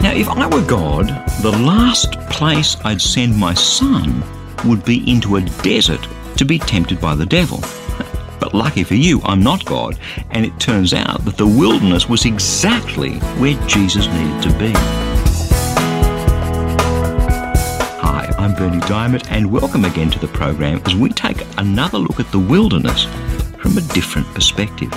Now, if I were God, the last place I'd send my son would be into a desert to be tempted by the devil. But lucky for you, I'm not God, and it turns out that the wilderness was exactly where Jesus needed to be. Hi, I'm Berni Dymet, and welcome again to the program as we take another look at the wilderness from a different perspective.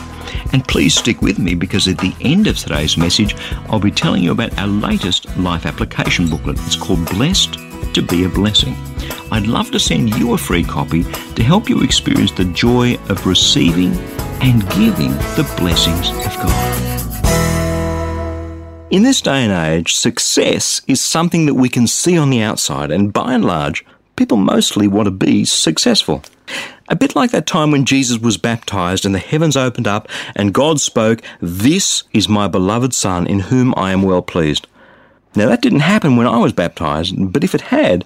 And please stick with me because at the end of today's message, I'll be telling you about our latest life application booklet. It's called Blessed to Be a Blessing. I'd love to send you a free copy to help you experience the joy of receiving and giving the blessings of God. In this day and age, success is something that we can see on the outside, and by and large, people mostly want to be successful. A bit like that time when Jesus was baptized and the heavens opened up and God spoke, This is my beloved Son in whom I am well pleased. Now that didn't happen when I was baptized, but if it had,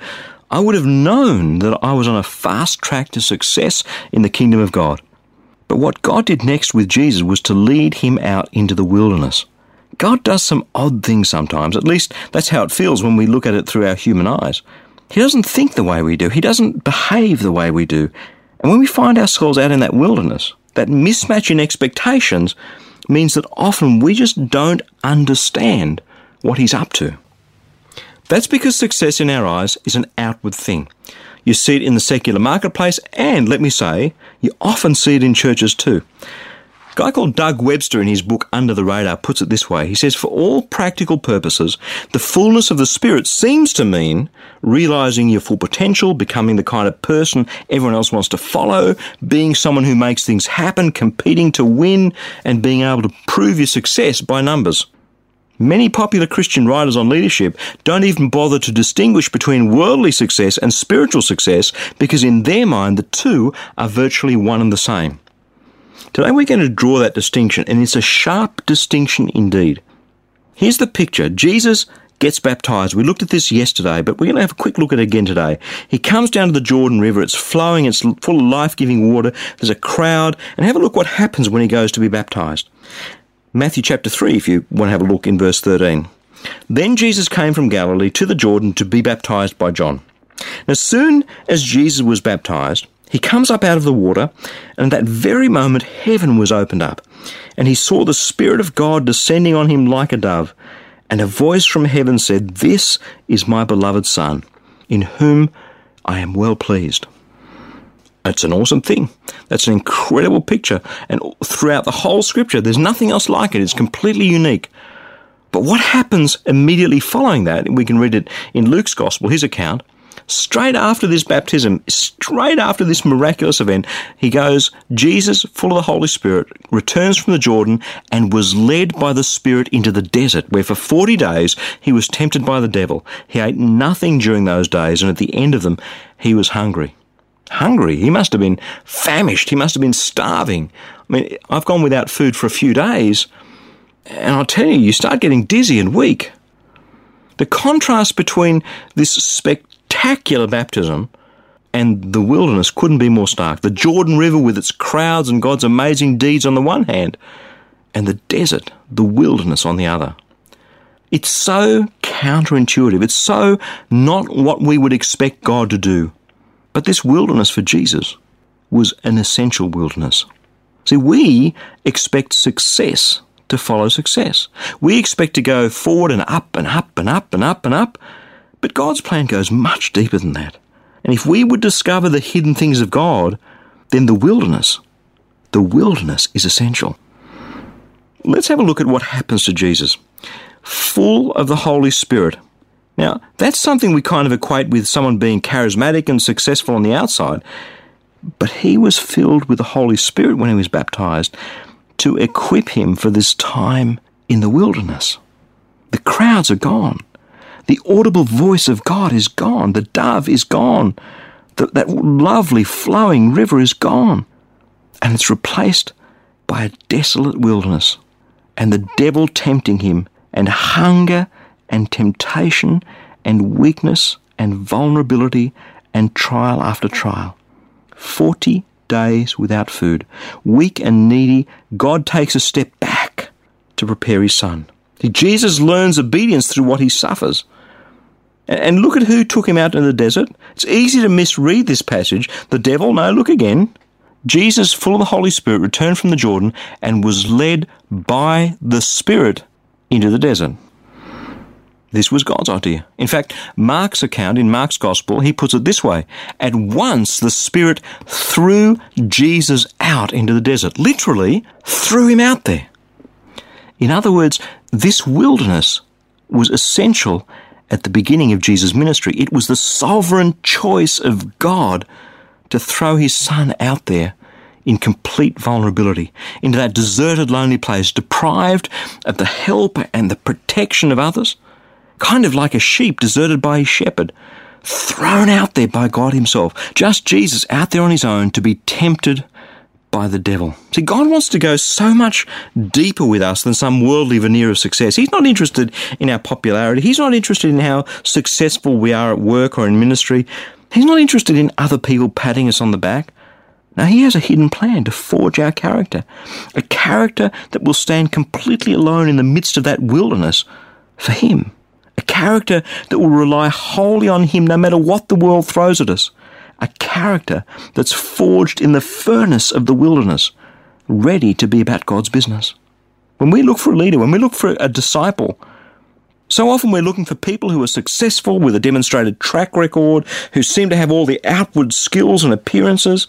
I would have known that I was on a fast track to success in the kingdom of God. But what God did next with Jesus was to lead him out into the wilderness. God does some odd things sometimes, at least that's how it feels when we look at it through our human eyes. He doesn't think the way we do, He doesn't behave the way we do. And when we find ourselves out in that wilderness, that mismatch in expectations means that often we just don't understand what He's up to. That's because success in our eyes is an outward thing. You see it in the secular marketplace, and let me say, you often see it in churches too. A guy called Doug Webster in his book Under the Radar puts it this way. He says, For all practical purposes, the fullness of the Spirit seems to mean realizing your full potential, becoming the kind of person everyone else wants to follow, being someone who makes things happen, competing to win, and being able to prove your success by numbers. Many popular Christian writers on leadership don't even bother to distinguish between worldly success and spiritual success because in their mind the two are virtually one and the same. Today we're going to draw that distinction, and it's a sharp distinction indeed. Here's the picture Jesus gets baptized. We looked at this yesterday, but we're going to have a quick look at it again today. He comes down to the Jordan River. It's flowing. It's full of life-giving water. There's a crowd. And have a look what happens when he goes to be baptized. Matthew chapter 3, if you want to have a look in verse 13. Then Jesus came from Galilee to the Jordan to be baptized by John. As soon as Jesus was baptized, he comes up out of the water, and at that very moment heaven was opened up, and he saw the Spirit of God descending on him like a dove, and a voice from heaven said, This is my beloved Son, in whom I am well pleased. It's an awesome thing. That's an incredible picture. And throughout the whole scripture, there's nothing else like it. It's completely unique. But what happens immediately following that, we can read it in Luke's Gospel, his account, straight after this baptism, straight after this miraculous event, he goes, Jesus, full of the Holy Spirit, returns from the Jordan and was led by the Spirit into the desert, where for 40 days he was tempted by the devil. He ate nothing during those days, and at the end of them, he was hungry. Hungry. He must have been famished. He must have been starving. I mean, I've gone without food for a few days, and I'll tell you, you start getting dizzy and weak. The contrast between this spectacular spectacular baptism, and the wilderness couldn't be more stark. The Jordan River with its crowds and God's amazing deeds on the one hand, and the desert, the wilderness on the other. It's so counterintuitive. It's so not what we would expect God to do. But this wilderness for Jesus was an essential wilderness. See, we expect success to follow success. We expect to go forward and up and up and up and up and up. But God's plan goes much deeper than that. And if we would discover the hidden things of God, then the wilderness, the wilderness is essential. Let's have a look at what happens to Jesus. Full of the Holy Spirit. Now, that's something we kind of equate with someone being charismatic and successful on the outside. But he was filled with the Holy Spirit when he was baptized to equip him for this time in the wilderness. The crowds are gone. The audible voice of God is gone. The dove is gone. The, that lovely flowing river is gone. And it's replaced by a desolate wilderness. And the devil tempting him, and hunger and temptation and weakness and vulnerability and trial after trial. 40 days without food. Weak and needy, God takes a step back to prepare his son. Jesus learns obedience through what he suffers. And look at who took him out in the desert. It's easy to misread this passage. The devil, no, look again. Jesus, full of the Holy Spirit, returned from the Jordan and was led by the Spirit into the desert. This was God's idea. In fact, Mark's account in Mark's Gospel, he puts it this way At once the Spirit threw Jesus out into the desert, literally, threw him out there. In other words, this wilderness was essential at the beginning of Jesus' ministry. It was the sovereign choice of God to throw his son out there in complete vulnerability, into that deserted, lonely place, deprived of the help and the protection of others, kind of like a sheep deserted by his shepherd, thrown out there by God Himself. Just Jesus out there on His own to be tempted by the devil. See, God wants to go so much deeper with us than some worldly veneer of success. He's not interested in our popularity. He's not interested in how successful we are at work or in ministry. He's not interested in other people patting us on the back. Now, He has a hidden plan to forge our character, a character that will stand completely alone in the midst of that wilderness for Him, a character that will rely wholly on Him no matter what the world throws at us a character that's forged in the furnace of the wilderness, ready to be about God's business. When we look for a leader, when we look for a disciple, so often we're looking for people who are successful with a demonstrated track record, who seem to have all the outward skills and appearances.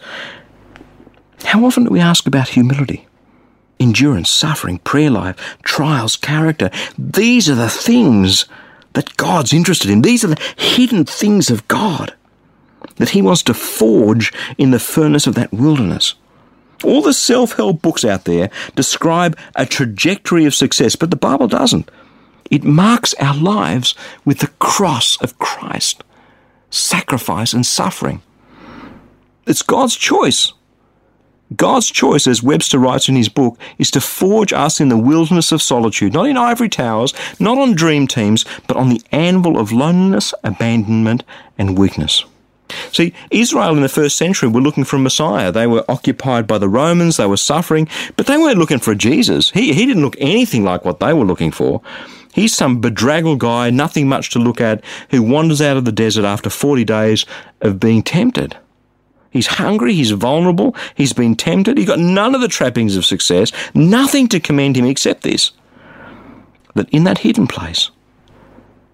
How often do we ask about humility? Endurance, suffering, prayer life, trials, character. These are the things that God's interested in. These are the hidden things of God that he wants to forge in the furnace of that wilderness. All the self help books out there describe a trajectory of success, but the Bible doesn't. It marks our lives with the cross of Christ, sacrifice and suffering. It's God's choice. God's choice, as Webster writes in his book, is to forge us in the wilderness of solitude, not in ivory towers, not on dream teams, but on the anvil of loneliness, abandonment, and weakness. See, Israel in the first century were looking for a Messiah. They were occupied by the Romans, they were suffering, but they weren't looking for a Jesus. He, he didn't look anything like what they were looking for. He's some bedraggled guy, nothing much to look at, who wanders out of the desert after 40 days of being tempted. He's hungry, he's vulnerable, he's been tempted, he's got none of the trappings of success, nothing to commend him except this that in that hidden place,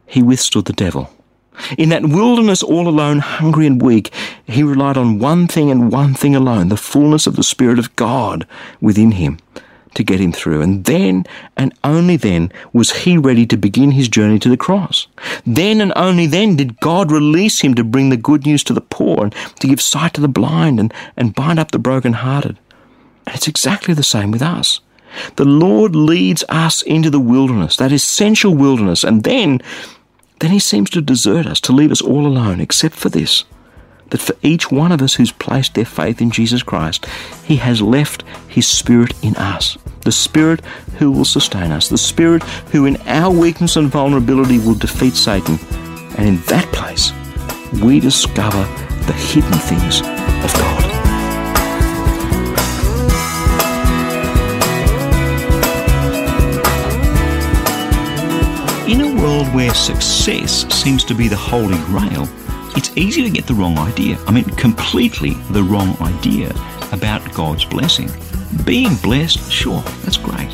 he withstood the devil. In that wilderness, all alone, hungry and weak, he relied on one thing and one thing alone the fullness of the Spirit of God within him to get him through. And then, and only then, was he ready to begin his journey to the cross. Then and only then did God release him to bring the good news to the poor and to give sight to the blind and, and bind up the brokenhearted. And it's exactly the same with us. The Lord leads us into the wilderness, that essential wilderness, and then then he seems to desert us, to leave us all alone, except for this that for each one of us who's placed their faith in Jesus Christ, he has left his Spirit in us. The Spirit who will sustain us, the Spirit who in our weakness and vulnerability will defeat Satan. And in that place, we discover the hidden things of God. World where success seems to be the holy grail, it's easy to get the wrong idea. I mean, completely the wrong idea about God's blessing. Being blessed, sure, that's great.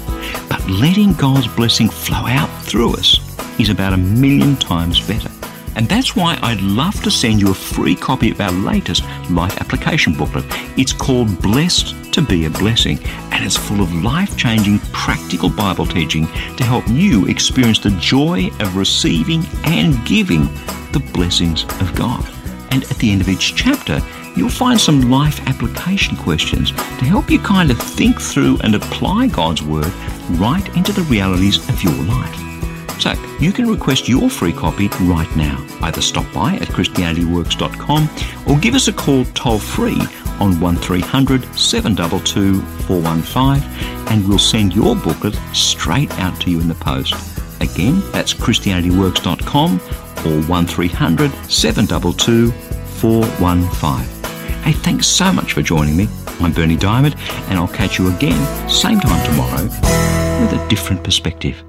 But letting God's blessing flow out through us is about a million times better. And that's why I'd love to send you a free copy of our latest life application booklet. It's called Blessed to Be a Blessing, and it's full of life changing, practical Bible teaching to help you experience the joy of receiving and giving the blessings of God. And at the end of each chapter, you'll find some life application questions to help you kind of think through and apply God's Word right into the realities of your life. So you can request your free copy right now. Either stop by at ChristianityWorks.com or give us a call toll free on 1300 722 415 and we'll send your booklet straight out to you in the post. Again, that's ChristianityWorks.com or 1300 722 415. Hey, thanks so much for joining me. I'm Berni Dymet, and I'll catch you again, same time tomorrow, with a different perspective.